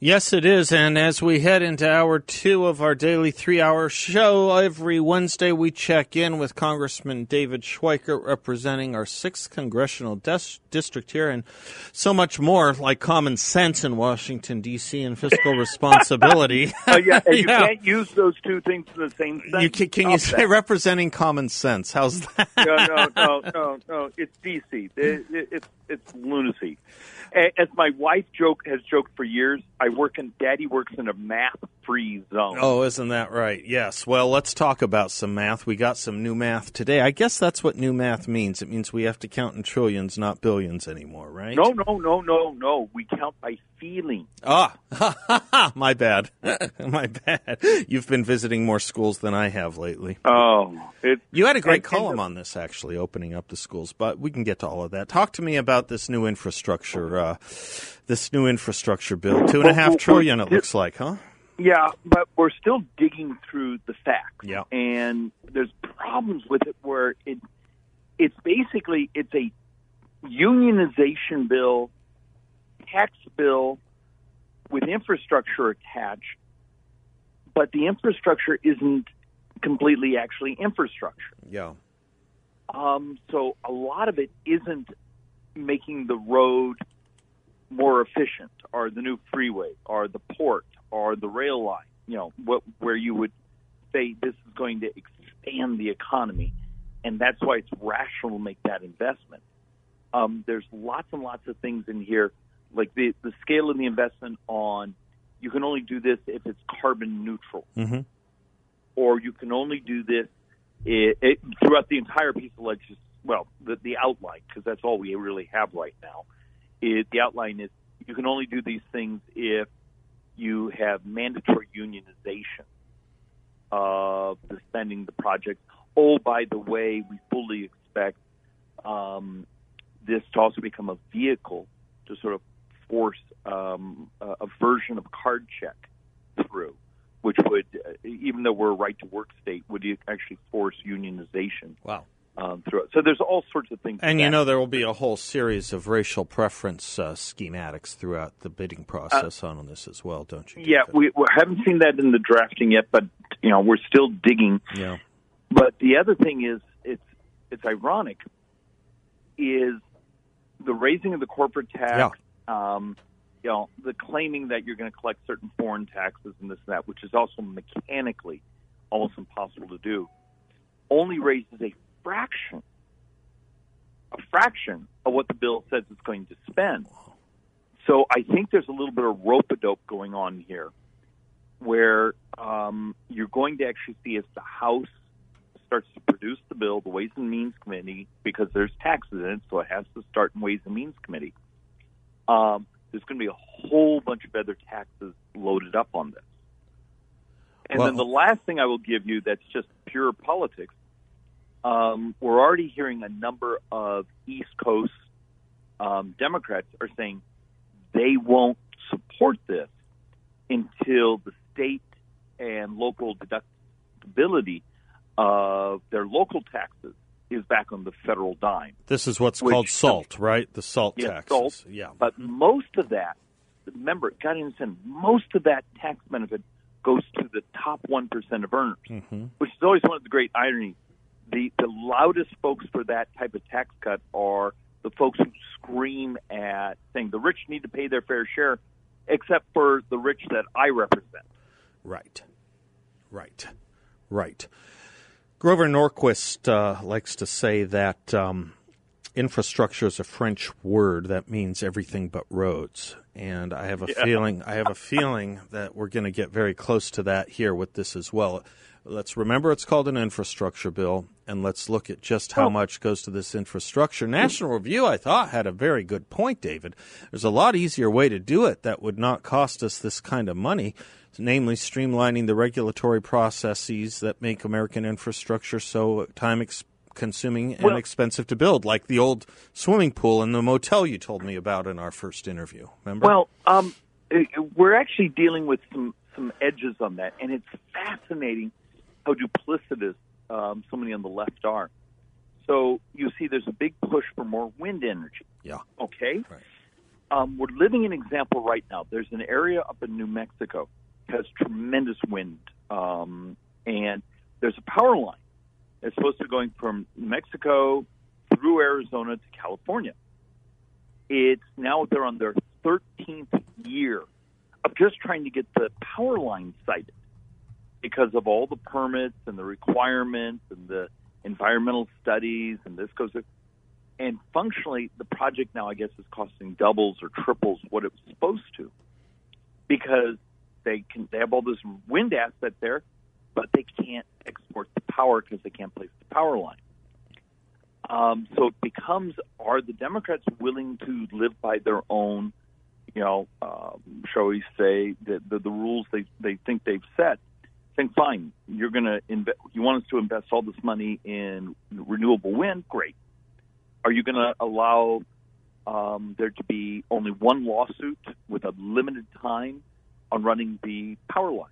Yes, it is. And as we head into hour two of our daily three hour show, every Wednesday we check in with Congressman David Schweikert representing our 6th congressional des- district here and so much more like common sense in Washington, D.C. and fiscal responsibility. Uh, yeah, and you yeah. can't use those two things in the same sentence. You can, can you say that. representing common sense? How's that? no, no, no, no, no. It's D.C. It, it, it's, it's lunacy as my wife joke has joked for years, I work in Daddy works in a math free zone. Oh, isn't that right? Yes. Well, let's talk about some math. We got some new math today. I guess that's what new math means. It means we have to count in trillions, not billions anymore, right? No, no, no, no, no. We count by feeling. Ah, my bad. my bad. You've been visiting more schools than I have lately. Oh, it, you had a great column on this actually, opening up the schools. But we can get to all of that. Talk to me about this new infrastructure. Uh, this new infrastructure bill, two and a half trillion. It looks like, huh? Yeah, but we're still digging through the facts. Yeah. And there's problems with it where it it's basically it's a unionization bill, tax bill with infrastructure attached, but the infrastructure isn't completely actually infrastructure. Yeah. Um, so a lot of it isn't making the road more efficient, or the new freeway, or the port, or the rail line. You know, what where you would say this is going to expand the economy, and that's why it's rational to make that investment. Um, there's lots and lots of things in here, like the the scale of the investment on. You can only do this if it's carbon neutral, mm-hmm. or you can only do this it, it, throughout the entire piece of legislation. Well, the, the outline, because that's all we really have right now. It, the outline is you can only do these things if you have mandatory unionization of the spending the project. Oh, by the way, we fully expect um, this to also become a vehicle to sort of force um, a, a version of card check through, which would, uh, even though we're a right to work state, would actually force unionization. Wow um, throughout. So there's all sorts of things. And you know there will be a whole series of racial preference uh, schematics throughout the bidding process uh, on this as well, don't you? Yeah, we, we, haven't seen that in the drafting yet, but you know we're still digging. Yeah. But the other thing is, it's it's ironic, is the raising of the corporate tax. Um, you know, the claiming that you're going to collect certain foreign taxes and this and that, which is also mechanically almost impossible to do, only raises a fraction, a fraction of what the bill says it's going to spend. So I think there's a little bit of rope a dope going on here, where um, you're going to actually see as the House starts to produce the bill, the Ways and Means Committee, because there's taxes in it, so it has to start in Ways and Means Committee. Um, there's going to be a whole bunch of other taxes loaded up on this. And well, then the last thing I will give you that's just pure politics um, we're already hearing a number of East Coast um, Democrats are saying they won't support this until the state and local deductibility of their local taxes is back on the federal dime. This is what's which, called SALT, right? The SALT yes, taxes. SALT, yeah. But most of that, remember, got to understand, most of that tax benefit goes to the top 1% of earners, mm-hmm. which is always one of the great ironies the the loudest folks for that type of tax cut are the folks who scream at saying the rich need to pay their fair share, except for the rich that I represent. Right, right, right. Grover Norquist uh, likes to say that um, infrastructure is a French word that means everything but roads, and I have a yeah. feeling I have a feeling that we're going to get very close to that here with this as well Let's remember it's called an infrastructure bill, and let's look at just how much goes to this infrastructure. National Review, I thought, had a very good point, David. There's a lot easier way to do it that would not cost us this kind of money, namely streamlining the regulatory processes that make American infrastructure so time ex- consuming and Well- expensive to build, like the old swimming pool and the motel you told me about in our first interview. Remember? Well, um, eh, we're actually dealing with some some edges on that, and it's fascinating how duplicitous um, so many on the left are. So you see, there's a big push for more wind energy. yeah. Okay, Right. um, we're living an example right now. There's an area up in New Mexico has tremendous wind, um, and there's a power line that's supposed to be going from Mexico through Arizona to California. It's now they're on their 13th year of just trying to get the power line sited because of all the permits and the requirements and the environmental studies and this goes and functionally the project now I guess is costing doubles or triples what it was supposed to because they can they have all this wind asset there but they can't export the power because they can't place the power line. Um, so it becomes: Are the Democrats willing to live by their own, you know, um, shall we say, the, the the rules they they think they've set? Think fine, you're to invest. You want us to invest all this money in renewable wind? Great. Are you to allow um, there to be only one lawsuit with a limited time on running the power line?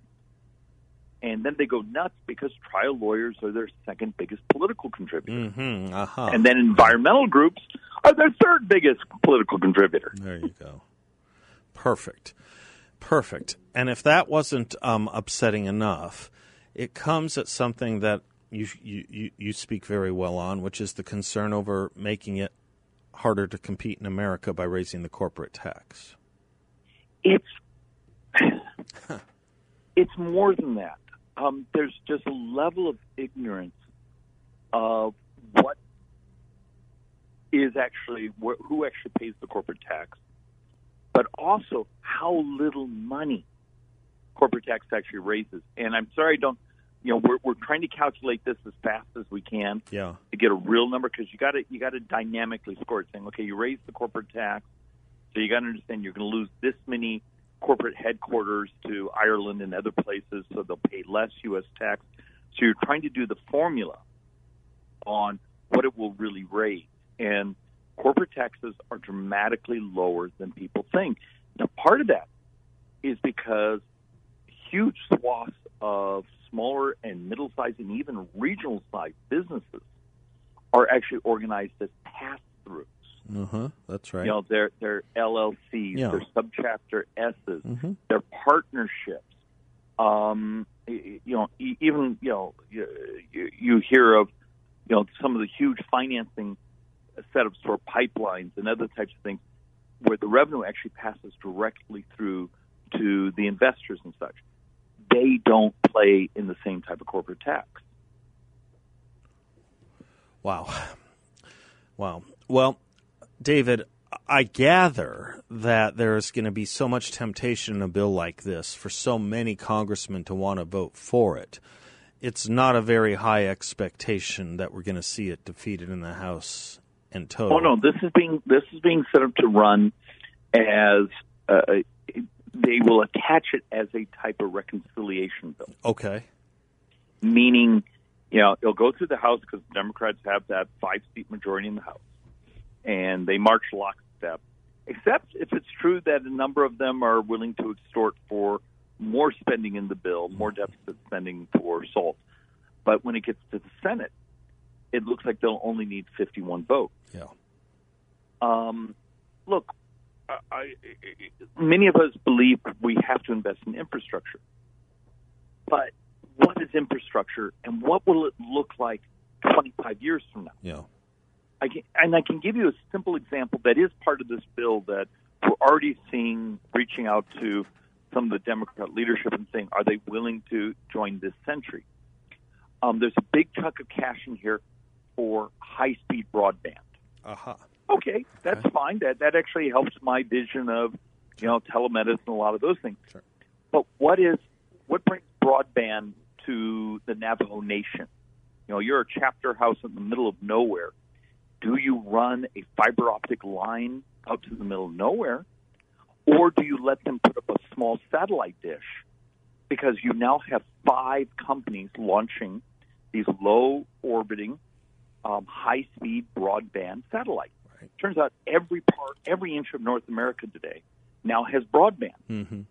And then they go nuts because trial lawyers are their second biggest political contributor. Mm-hmm. Uh-huh. And then environmental groups are their third biggest political contributor. There you go. Perfect. Perfect. And if that wasn't um, upsetting enough, it comes at something that you, you, you- you speak very well on, which is the concern over making it harder to compete in America by raising the corporate tax. It's it's more than that. Um, there's just a level of ignorance of what is actually wh- who actually pays the corporate tax, but also how little money corporate tax actually raises. And I'm sorry, I don't. You know, we're we're trying to calculate this as fast as we can Yeah. to get a real number because you got to you got to dynamically score it, saying, okay, you raise the corporate tax, so you got to understand you're going to lose this many corporate headquarters to Ireland and other places, so they'll pay less U.S. tax. So you're trying to do the formula on what it will really raise, and corporate taxes are dramatically lower than people think. Now, part of that is because huge swaths of smaller and middle-sized and even regional-sized businesses are actually organized as pass-throughs. Uh-huh. That's right. You know, they're they're LLCs, Yeah. they're subchapter S's, Mhm. they're partnerships. Um, you know, even you know, you, you you hear of you know some of the huge financing setups for pipelines and other types of things, where the revenue actually passes directly through to the investors and such. They don't play in the same type of corporate tax. Wow. Wow. Well, David, I gather that there's going to be so much temptation in a bill like this for so many congressmen to want to vote for it. It's not a very high expectation that we're going to see it defeated in the House in total. Oh no, this is being this is being set up to run as uh, they will attach it as a type of reconciliation bill, Okay. meaning you know it'll go through the House because Democrats have that five seat majority in the House, and they march lockstep. Except if it's true that a number of them are willing to extort for more spending in the bill, more deficit spending for SALT. But when it gets to the Senate, it looks like they'll only need 51 votes. Yeah. Um, look, I, I, many of us believe we have to invest in infrastructure. But what is infrastructure and what will it look like 25 years from now? Yeah. I can, and I can give you a simple example that is part of this bill that we're already seeing reaching out to some of the Democrat leadership and saying, are they willing to join this century? Um, there's a big chunk of cash in here for high speed broadband. Aha. Okay, that's Okay. fine. That that actually helps my vision of you know telemedicine, and a lot of those things. Sure. But what is what brings broadband to the Navajo Nation. You know, you're a chapter house in the middle of nowhere. Do you run a fiber optic line out to the middle of nowhere, or do you let them put up a small satellite dish? Because you now have five companies launching these low orbiting, um, high speed broadband satellites. Right. Turns out every part, every inch of North America today now has broadband. Mm-hmm.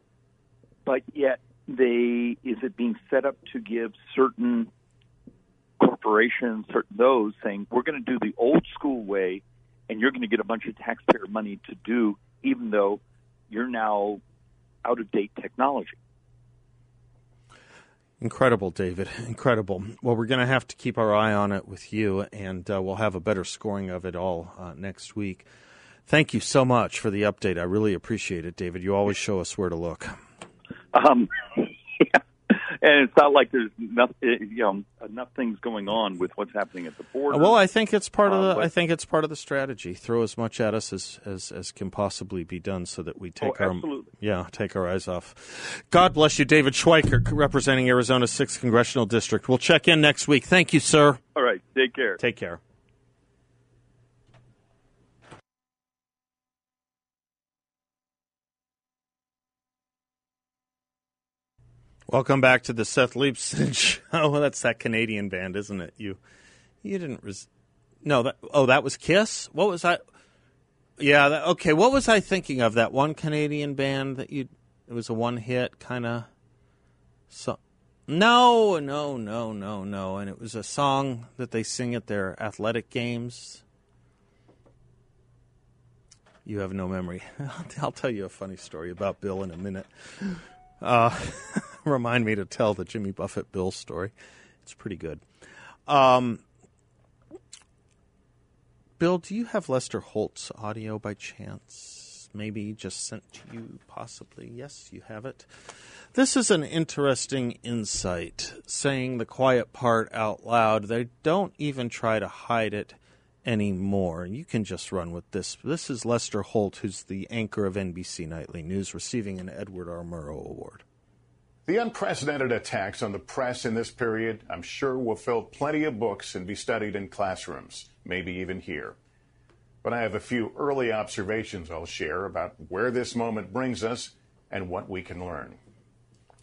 But yet, they is it being set up to give certain corporations, certain those saying we're going to do the old school way, and you're going to get a bunch of taxpayer money to do, even though you're now out of date technology. Incredible, David. Incredible. Well, we're going to have to keep our eye on it with you, and uh, we'll have a better scoring of it all uh, next week. Thank you so much for the update. I really appreciate it, David. You always show us where to look. Um, and it's not like there's enough, eh, you know, enough things going on with what's happening at the border. Well, I think it's part of the. I think it's part of the strategy. Throw as much at us as, as, as can possibly be done, so that we take oh, our absolutely. yeah take our eyes off. God bless you, David Schweikert, representing Arizona's sixth congressional district. We'll check in next week. Thank you, sir. All right, take care. Take care. Welcome back to the Seth Leibsohn Show. Well, That's that Canadian band, isn't it? You, you didn't. Res- no, that. Oh, that was Kiss. What was I? Yeah. That, okay. What was I thinking of? That one Canadian band that you. It was a one hit kind of. So. No, no, no, no, no. And it was a song that they sing at their athletic games. You have no memory. I'll tell you a funny story about Bill in a minute. Uh, remind me to tell the Jimmy Buffett Bill story. It's pretty good. Um, Bill, do you have Lester Holt's audio by chance? Maybe just sent to you, possibly. Yes, you have it. This is an interesting insight, saying the quiet part out loud. They don't even try to hide it anymore. You can just run with this. This is Lester Holt, who's the anchor of NBC Nightly News, receiving an Edward R. Murrow Award. The unprecedented attacks on the press in this period, I'm sure, will fill plenty of books and be studied in classrooms, maybe even here. But I have a few early observations I'll share about where this moment brings us and what we can learn.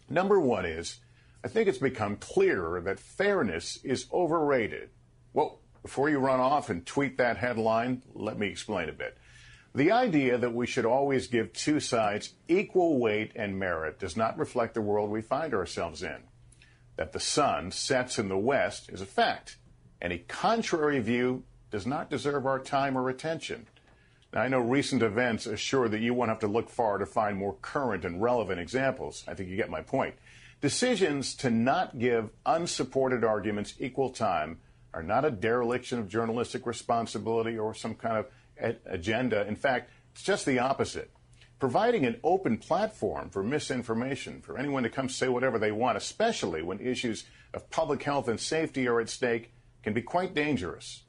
Number one is, I think it's become clearer that fairness is overrated. Well, before you run off and tweet that headline, let me explain a bit. The idea that we should always give two sides equal weight and merit does not reflect the world we find ourselves in. That the sun sets in the west is a fact. Any contrary view does not deserve our time or attention. Now, I know recent events assure that you won't have to look far to find more current and relevant examples. I think you get my point. Decisions to not give unsupported arguments equal time are not a dereliction of journalistic responsibility or some kind of agenda. In fact, it's just the opposite. Providing an open platform for misinformation, for anyone to come say whatever they want, especially when issues of public health and safety are at stake, can be quite dangerous.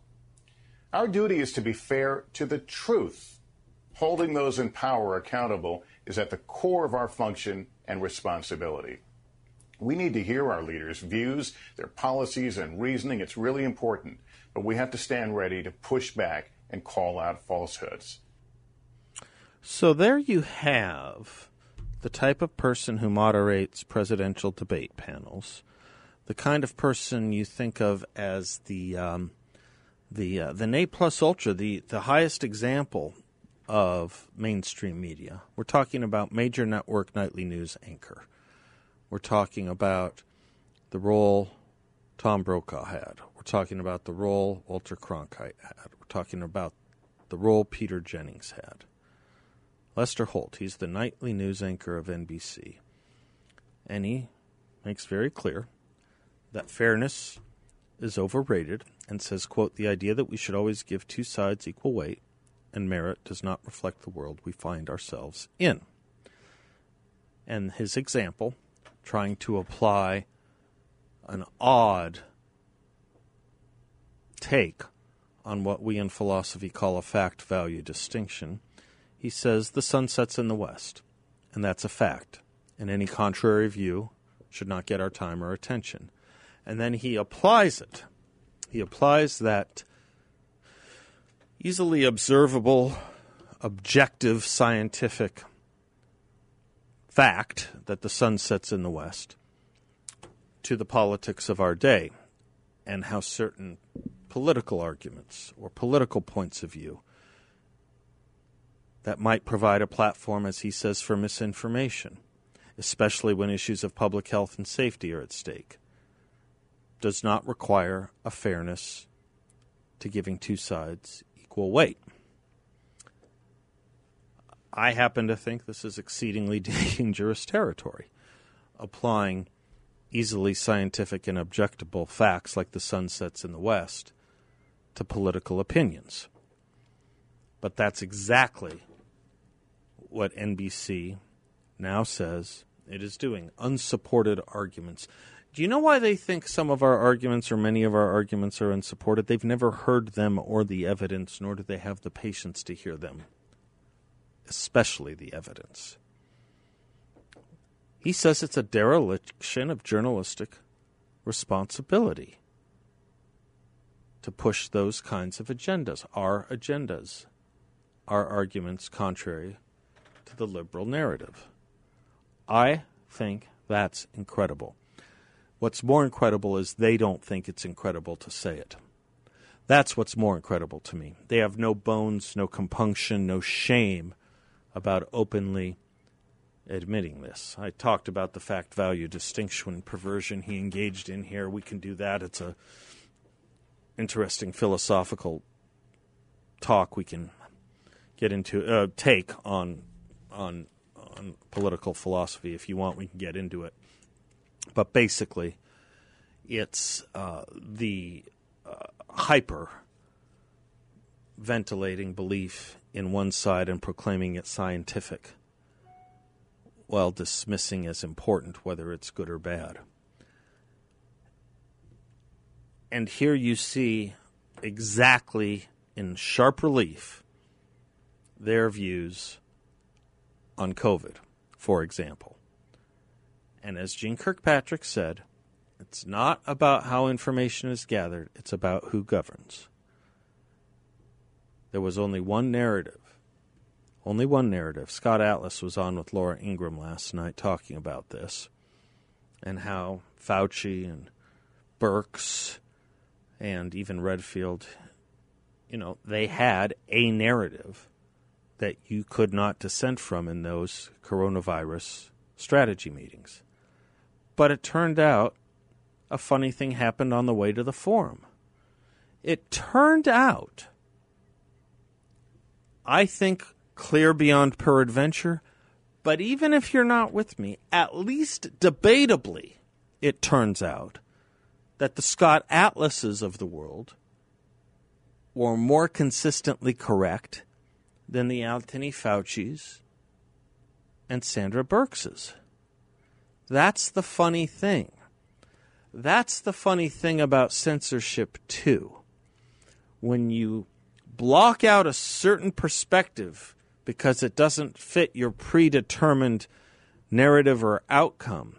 Our duty is to be fair to the truth. Holding those in power accountable is at the core of our function and responsibility. We need to hear our leaders' views, their policies, and reasoning. It's really important. But we have to stand ready to push back and call out falsehoods. So there you have the type of person who moderates presidential debate panels, the kind of person you think of as the um, the uh, the ne plus ultra, the the highest example of mainstream media. We're talking about major network nightly news anchor. We're talking about the role Tom Brokaw had. We're talking about the role Walter Cronkite had. We're talking about the role Peter Jennings had. Lester Holt, he's the nightly news anchor of NBC. And he makes very clear that fairness is overrated and says, quote, the idea that we should always give two sides equal weight and merit does not reflect the world we find ourselves in. And his example, trying to apply an odd take on what we in philosophy call a fact value distinction, he says the sun sets in the west, and that's a fact. And any contrary view should not get our time or attention. And then he applies it. He applies that easily observable, objective scientific fact that the sun sets in the west to the politics of our day and how certain political arguments or political points of view that might provide a platform, as he says, for misinformation, especially when issues of public health and safety are at stake, does not require a fairness to giving two sides equal weight. I happen to think this is exceedingly dangerous territory, applying easily scientific and objectable facts like the sun sets in the west to political opinions. But that's exactly what NBC now says it is doing unsupported arguments. Do you know why they think some of our arguments or many of our arguments are unsupported? They've never heard them or the evidence, nor do they have the patience to hear them, especially the evidence. He says it's a dereliction of journalistic responsibility to push those kinds of agendas, our agendas, our arguments contrary to the liberal narrative. I think that's incredible. What's more incredible is they don't think it's incredible to say it. That's what's more incredible to me. They have no bones, no compunction, no shame about openly admitting this. I talked about the fact value distinction perversion he engaged in here. We can do that. It's a interesting philosophical talk we can get into uh, take on on on political philosophy if you want we can get into it but basically it's uh, the uh, hyper ventilating belief in one side and proclaiming it scientific while dismissing as important whether it's good or bad and here you see exactly in sharp relief their views on COVID, for example. And as Jeane Kirkpatrick said, it's not about how information is gathered, it's about who governs. There was only one narrative. Only one narrative. Scott Atlas was on with Laura Ingraham last night talking about this and how Fauci and Birx and even Redfield, you know, they had a narrative that you could not dissent from in those coronavirus strategy meetings. But it turned out a funny thing happened on the way to the forum. It turned out, I think, clear beyond peradventure, but even if you're not with me, at least debatably, it turns out that the Scott Atlases of the world were more consistently correct than the Anthony Fauci's and Sandra Birx's. That's the funny thing. That's the funny thing about censorship, too. When you block out a certain perspective because it doesn't fit your predetermined narrative or outcome,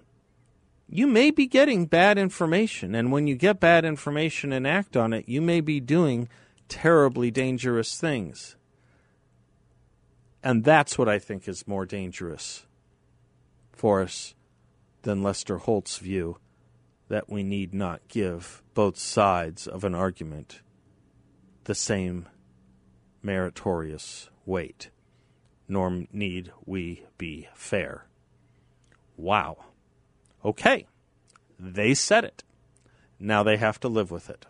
you may be getting bad information. And when you get bad information and act on it, you may be doing terribly dangerous things. And that's what I think is more dangerous for us than Lester Holt's view that we need not give both sides of an argument the same meritorious weight, nor need we be fair. Wow. Okay, they said it. Now they have to live with it.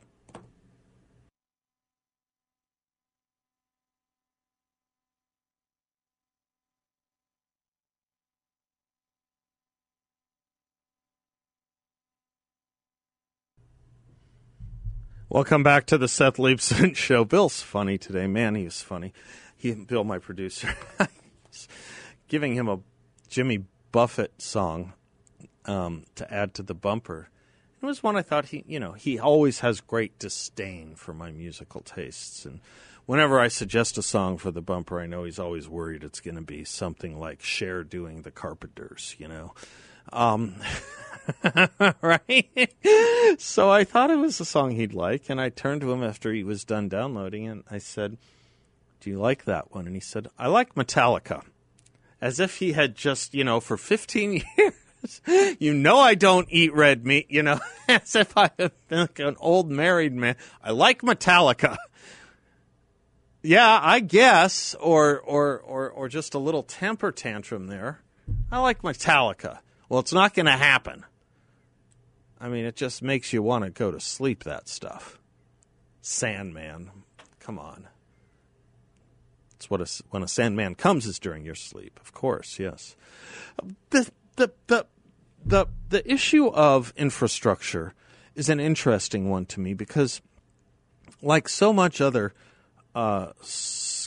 Welcome back to the Seth Leibsohn Show. Bill's funny today. Man, he's funny. He, Bill, my producer, giving him a Jimmy Buffett song um, to add to the bumper. It was one I thought he, you know, he always has great disdain for my musical tastes. And whenever I suggest a song for the bumper, I know he's always worried it's going to be something like Cher doing the Carpenters, you know. Um, right? so I thought it was a song he'd like, and I turned to him after he was done downloading, and I said, "Do you like that one?" And he said, "I like Metallica," as if he had just, you know, for 15 years. you know I don't eat red meat, you know, as if I have been like an old married man. I like Metallica. Yeah, I guess, or or or or just a little temper tantrum there. I like Metallica. Well, it's not going to happen. I mean, it just makes you want to go to sleep. That stuff. Sandman, come on. What a, when a Sandman comes is during your sleep. Of course, yes. The the the the the issue of infrastructure is an interesting one to me because, like so much other uh,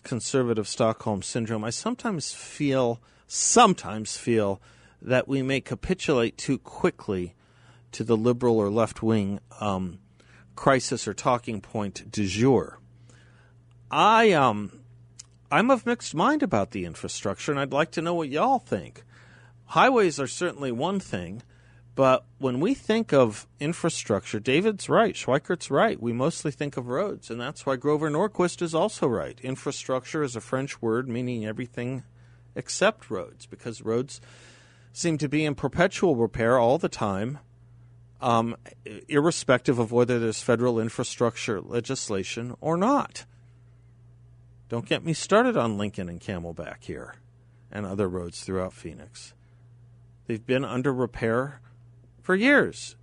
conservative Stockholm syndrome, I sometimes feel sometimes feel that we may capitulate too quickly to the liberal or left wing um, crisis or talking point du jour. I um, I'm of mixed mind about the infrastructure, and I'd like to know what y'all think. Highways are certainly one thing, but when we think of infrastructure, David's right, Schweikert's right. We mostly think of roads, and that's why Grover Norquist is also right. Infrastructure is a French word meaning everything except roads, because roads seem to be in perpetual repair all the time, um, irrespective of whether there's federal infrastructure legislation or not. Don't get me started on Lincoln and Camelback here and other roads throughout Phoenix. They've been under repair for years.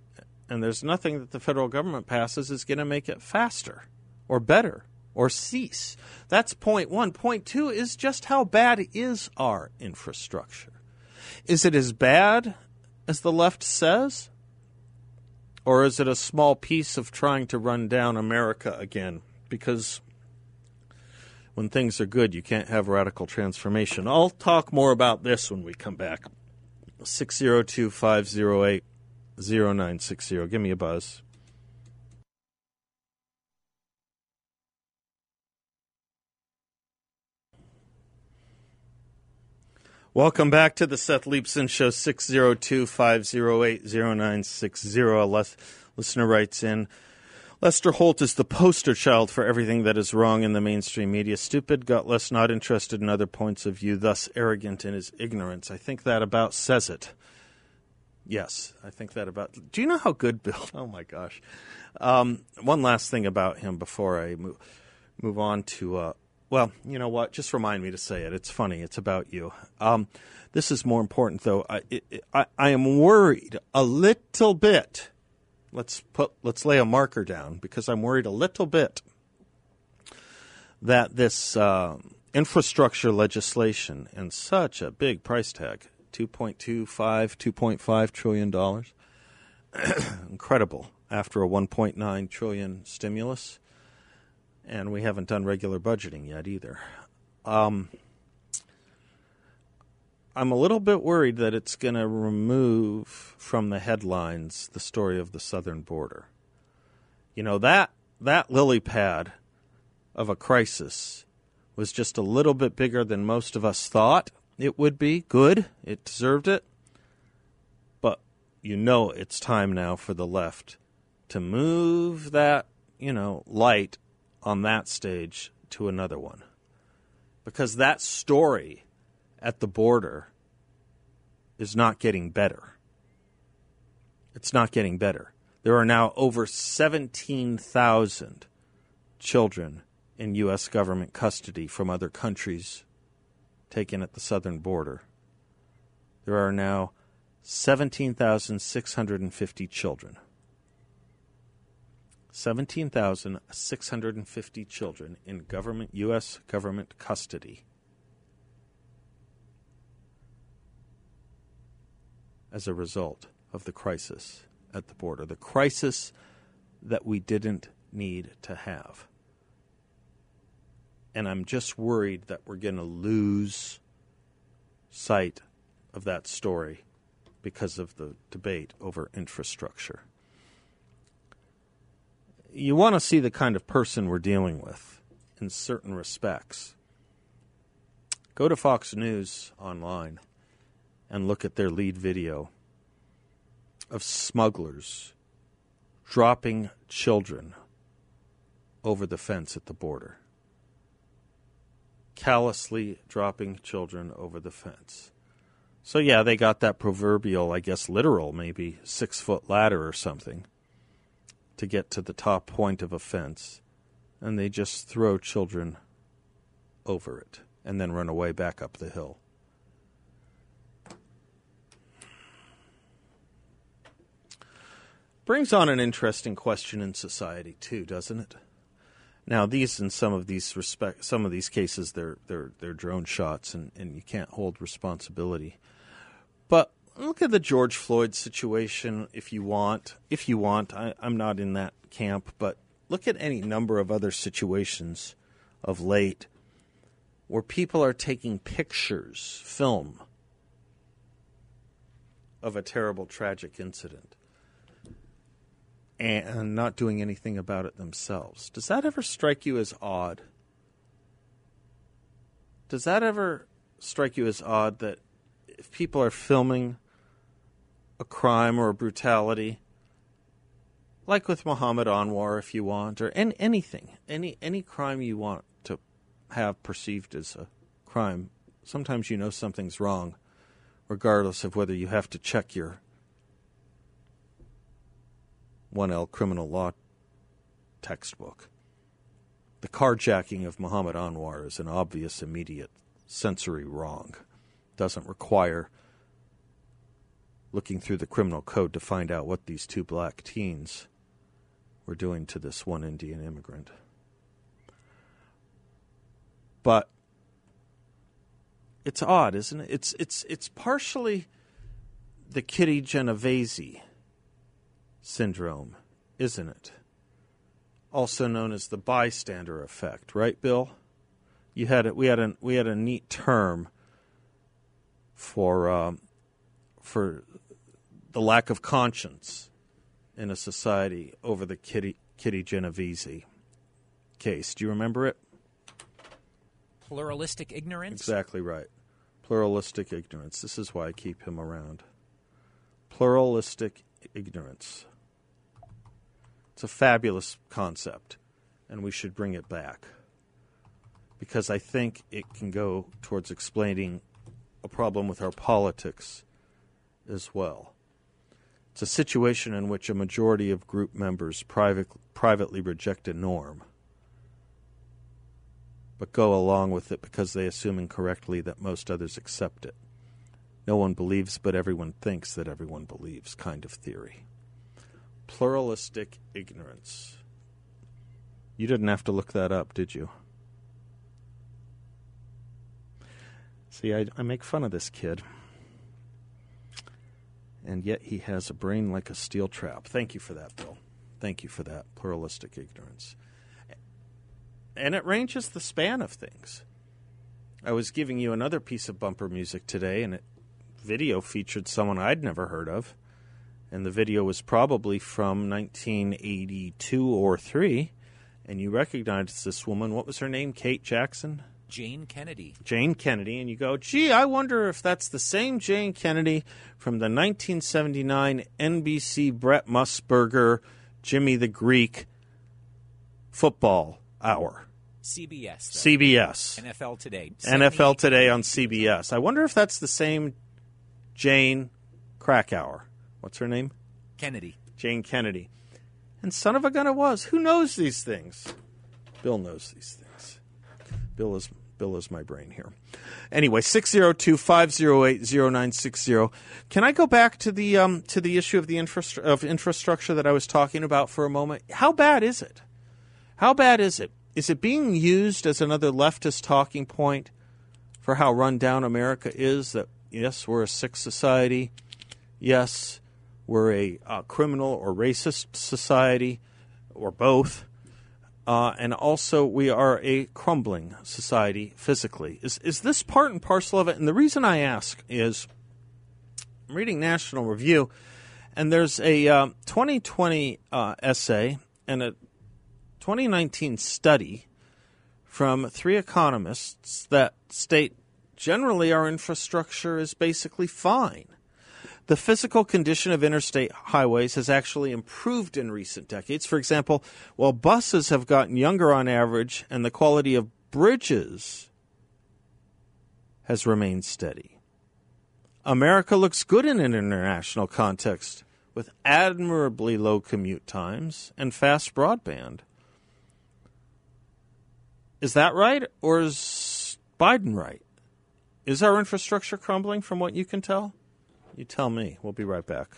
And there's nothing that the federal government passes is going to make it faster or better or cease. That's point one. Point two is just how bad is our infrastructure? Is it as bad as the left says? Or is it a small piece of trying to run down America again? Because when things are good, you can't have radical transformation. I'll talk more about this when we come back. 602 508 0960. Give me a buzz. Welcome back to the Seth Leibsohn Show, 602 508 0960. A listener writes in Lester Holt is the poster child for everything that is wrong in the mainstream media. Stupid, gutless, not interested in other points of view, thus arrogant in his ignorance. I think that about says it. Yes, I think that about. Do you know how good Bill? Oh my gosh. Um, one last thing about him before I move move on to. Uh, well, you know what? Just remind me to say it. It's funny. It's about you. Um, this is more important, though. I, it, I, I am worried a little bit. Let's put let's lay a marker down because I'm worried a little bit that this uh, infrastructure legislation and such a big price tag 2.25, 2.5 trillion dollars. Incredible after a 1.9 trillion stimulus, and we haven't done regular budgeting yet either. Um, I'm a little bit worried that it's going to remove from the headlines the story of the southern border. You know that that lily pad of a crisis was just a little bit bigger than most of us thought it would be good. It deserved it. But you know it's time now for the left to move that, you know, light on that stage to another one. Because that story at the border is not getting better. It's not getting better. There are now over 17,000 children in U.S. government custody from other countries taken at the southern border. There are now 17,650 children. 17,650 children in government U.S. government custody. As a result of the crisis at the border, the crisis that we didn't need to have and I'm just worried that we're going to lose sight of that story because of the debate over infrastructure. You want to see the kind of person we're dealing with in certain respects. Go to Fox News online and look at their lead video of smugglers dropping children over the fence at the border. Callously dropping children over the fence. So, yeah, they got that proverbial, I guess literal, maybe six foot ladder or something to get to the top point of a fence, and they just throw children over it and then run away back up the hill. Brings on an interesting question in society too, doesn't it? Now, these in some of these respect, some of these cases, they're they're they're drone shots, and, and you can't hold responsibility. But look at the George Floyd situation, if you want. If you want, I, I'm not in that camp, but look at any number of other situations of late where people are taking pictures, film of a terrible, tragic incident and uh, not doing anything about it themselves. Does that ever strike you as odd? Does that ever strike you as odd that if people are filming a crime or a brutality, like with Muhammad Anwar, if you want, or any, anything, any any crime you want to have perceived as a crime, sometimes you know something's wrong, regardless of whether you have to check your 1L criminal law textbook. The carjacking of Muhammad Anwar is an obvious, immediate sensory wrong. Doesn't require looking through the criminal code to find out what these two black teens were doing to this one Indian immigrant. But it's odd, isn't it? It's it's it's partially the Kitty Genovese syndrome, isn't it? Also known as the bystander effect, right, Bill? You had it. We had a we had a neat term for um, for the lack of conscience in a society over the Kitty Kitty Genovese case. Do you remember it? Pluralistic ignorance. Exactly right. Pluralistic ignorance. This is why I keep him around. Pluralistic ignorance. It's a fabulous concept, and we should bring it back because I think it can go towards explaining a problem with our politics as well. It's a situation in which a majority of group members private, privately reject a norm, but go along with it because they assume incorrectly that most others accept it. No one believes, but everyone thinks that everyone believes, kind of theory pluralistic ignorance. You didn't have to look that up, did you? See, I, I, make fun of this kid. And yet he has a brain like a steel trap. Thank you for that, Bill. Thank you for that. Pluralistic ignorance. And it ranges the span of things. I was giving you another piece of bumper music today, and it video featured someone I'd never heard of and the video was probably from 1982 or 3 and you recognize this woman. What was her name? Kate jackson? Jayne kennedy. Jayne kennedy. And you go gee i wonder if that's the same jayne kennedy from the 1979 nbc brent musburger jimmy the greek football hour. Cbs though. cbs nfl today. Nfl today on cbs i wonder if that's the same jane krakauer what's her name? Kennedy. Jayne Kennedy. And son of a gun it was. Who knows these things? Bill knows these things. Bill is Bill is my brain here. Anyway, 602-508-0960. Can I go back to the um, to the issue of the infra- of infrastructure that I was talking about for a moment? How bad is it? How bad is it? Is it being used as another leftist talking point for how run down America is that yes, we're a sick society. Yes, we're a uh, criminal or racist society, or both. Uh, and also, we are a crumbling society physically. Is, is this part and parcel of it? And the reason I ask is I'm reading National Review, and there's a uh, 2020 uh, essay and a 2019 study from three economists that state generally our infrastructure is basically fine. The physical condition of interstate highways has actually improved in recent decades. For example, while buses have gotten younger on average and the quality of bridges has remained steady. America looks good in an international context with admirably low commute times and fast broadband. Is that right, or is Biden right? Is our infrastructure crumbling from what you can tell? You tell me. We'll be right back.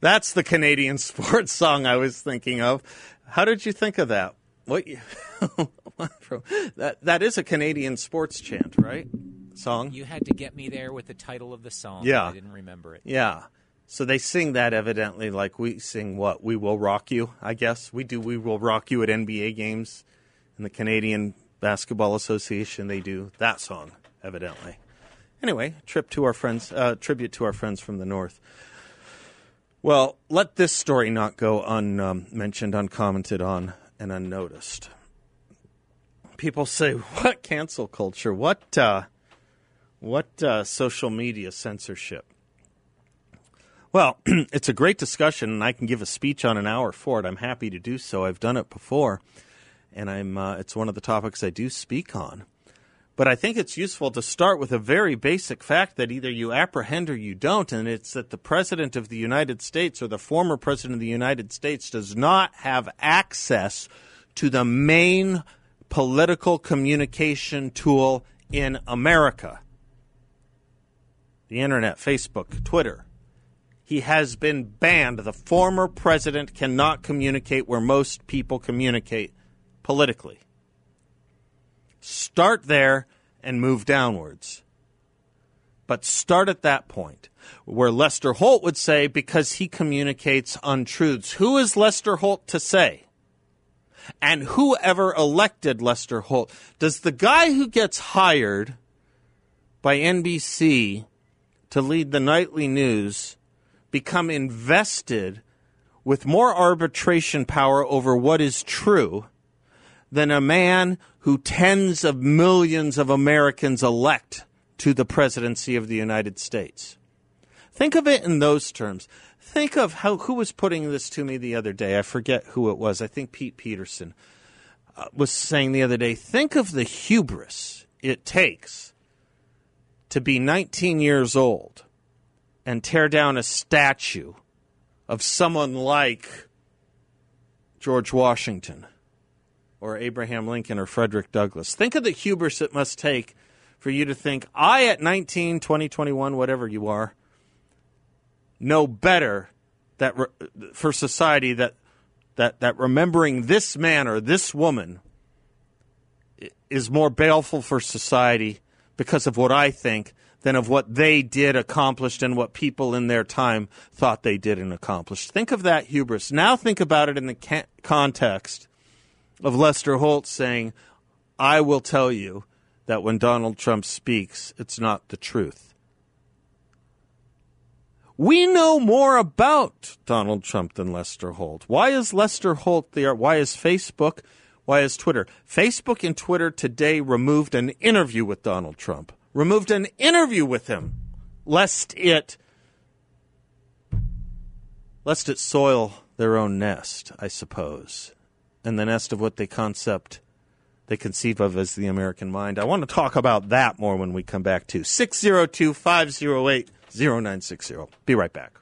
That's the Canadian sports song I was thinking of. How did you think of that? What you, that that is a Canadian sports chant, right? Song. You had to get me there with the title of the song. Yeah. I didn't remember it. Yeah. So they sing that evidently like we sing what? We will rock you, I guess. We do we will rock you at NBA games in the Canadian Basketball Association they do that song evidently. Anyway, trip to our friends uh, tribute to our friends from the north. Well, let this story not go unmentioned, uncommented on, and unnoticed. People say, "What cancel culture? What uh, what uh, social media censorship?" Well, it's a great discussion, and I can give a speech on an hour for it. I'm happy to do so. I've done it before, and I'm. Uh, it's one of the topics I do speak on. But I think it's useful to start with a very basic fact that either you apprehend or you don't, and it's that the President of the United States or the former President of the United States does not have access to the main political communication tool in America the internet, Facebook, Twitter. He has been banned. The former president cannot communicate where most people communicate politically. Start there and move downwards. But start at that point where Lester Holt would say, because he communicates untruths. Who is Lester Holt to say? And whoever elected Lester Holt? Does the guy who gets hired by NBC to lead the nightly news become invested with more arbitration power over what is true than a man who tens of millions of Americans elect to the presidency of the United States. Think of it in those terms. Think of how who was putting this to me the other day. I forget who it was. I think Pete Peterson uh, was saying the other day. Think of the hubris it takes to be 19 years old and tear down a statue of someone like George Washington or Abraham Lincoln or Frederick Douglass. Think of the hubris it must take for you to think, I at 19, 20, 21, whatever you are, know better that re- for society that, that, that remembering this man or this woman is more baleful for society because of what I think than of what they did, accomplished, and what people in their time thought they did and accomplished. Think of that hubris. Now think about it in the context of Lester Holt saying, I will tell you that when Donald Trump speaks, it's not the truth. We know more about Donald Trump than Lester Holt. Why is Lester Holt there? Why is Facebook? Why is Twitter? Facebook and Twitter today removed an interview with Donald Trump, removed an interview with him, lest it lest it soil their own nest, I suppose, and the nest of what they concept they conceive of as the American mind. I want to talk about that more when we come back to 602 508 0960. Be right back.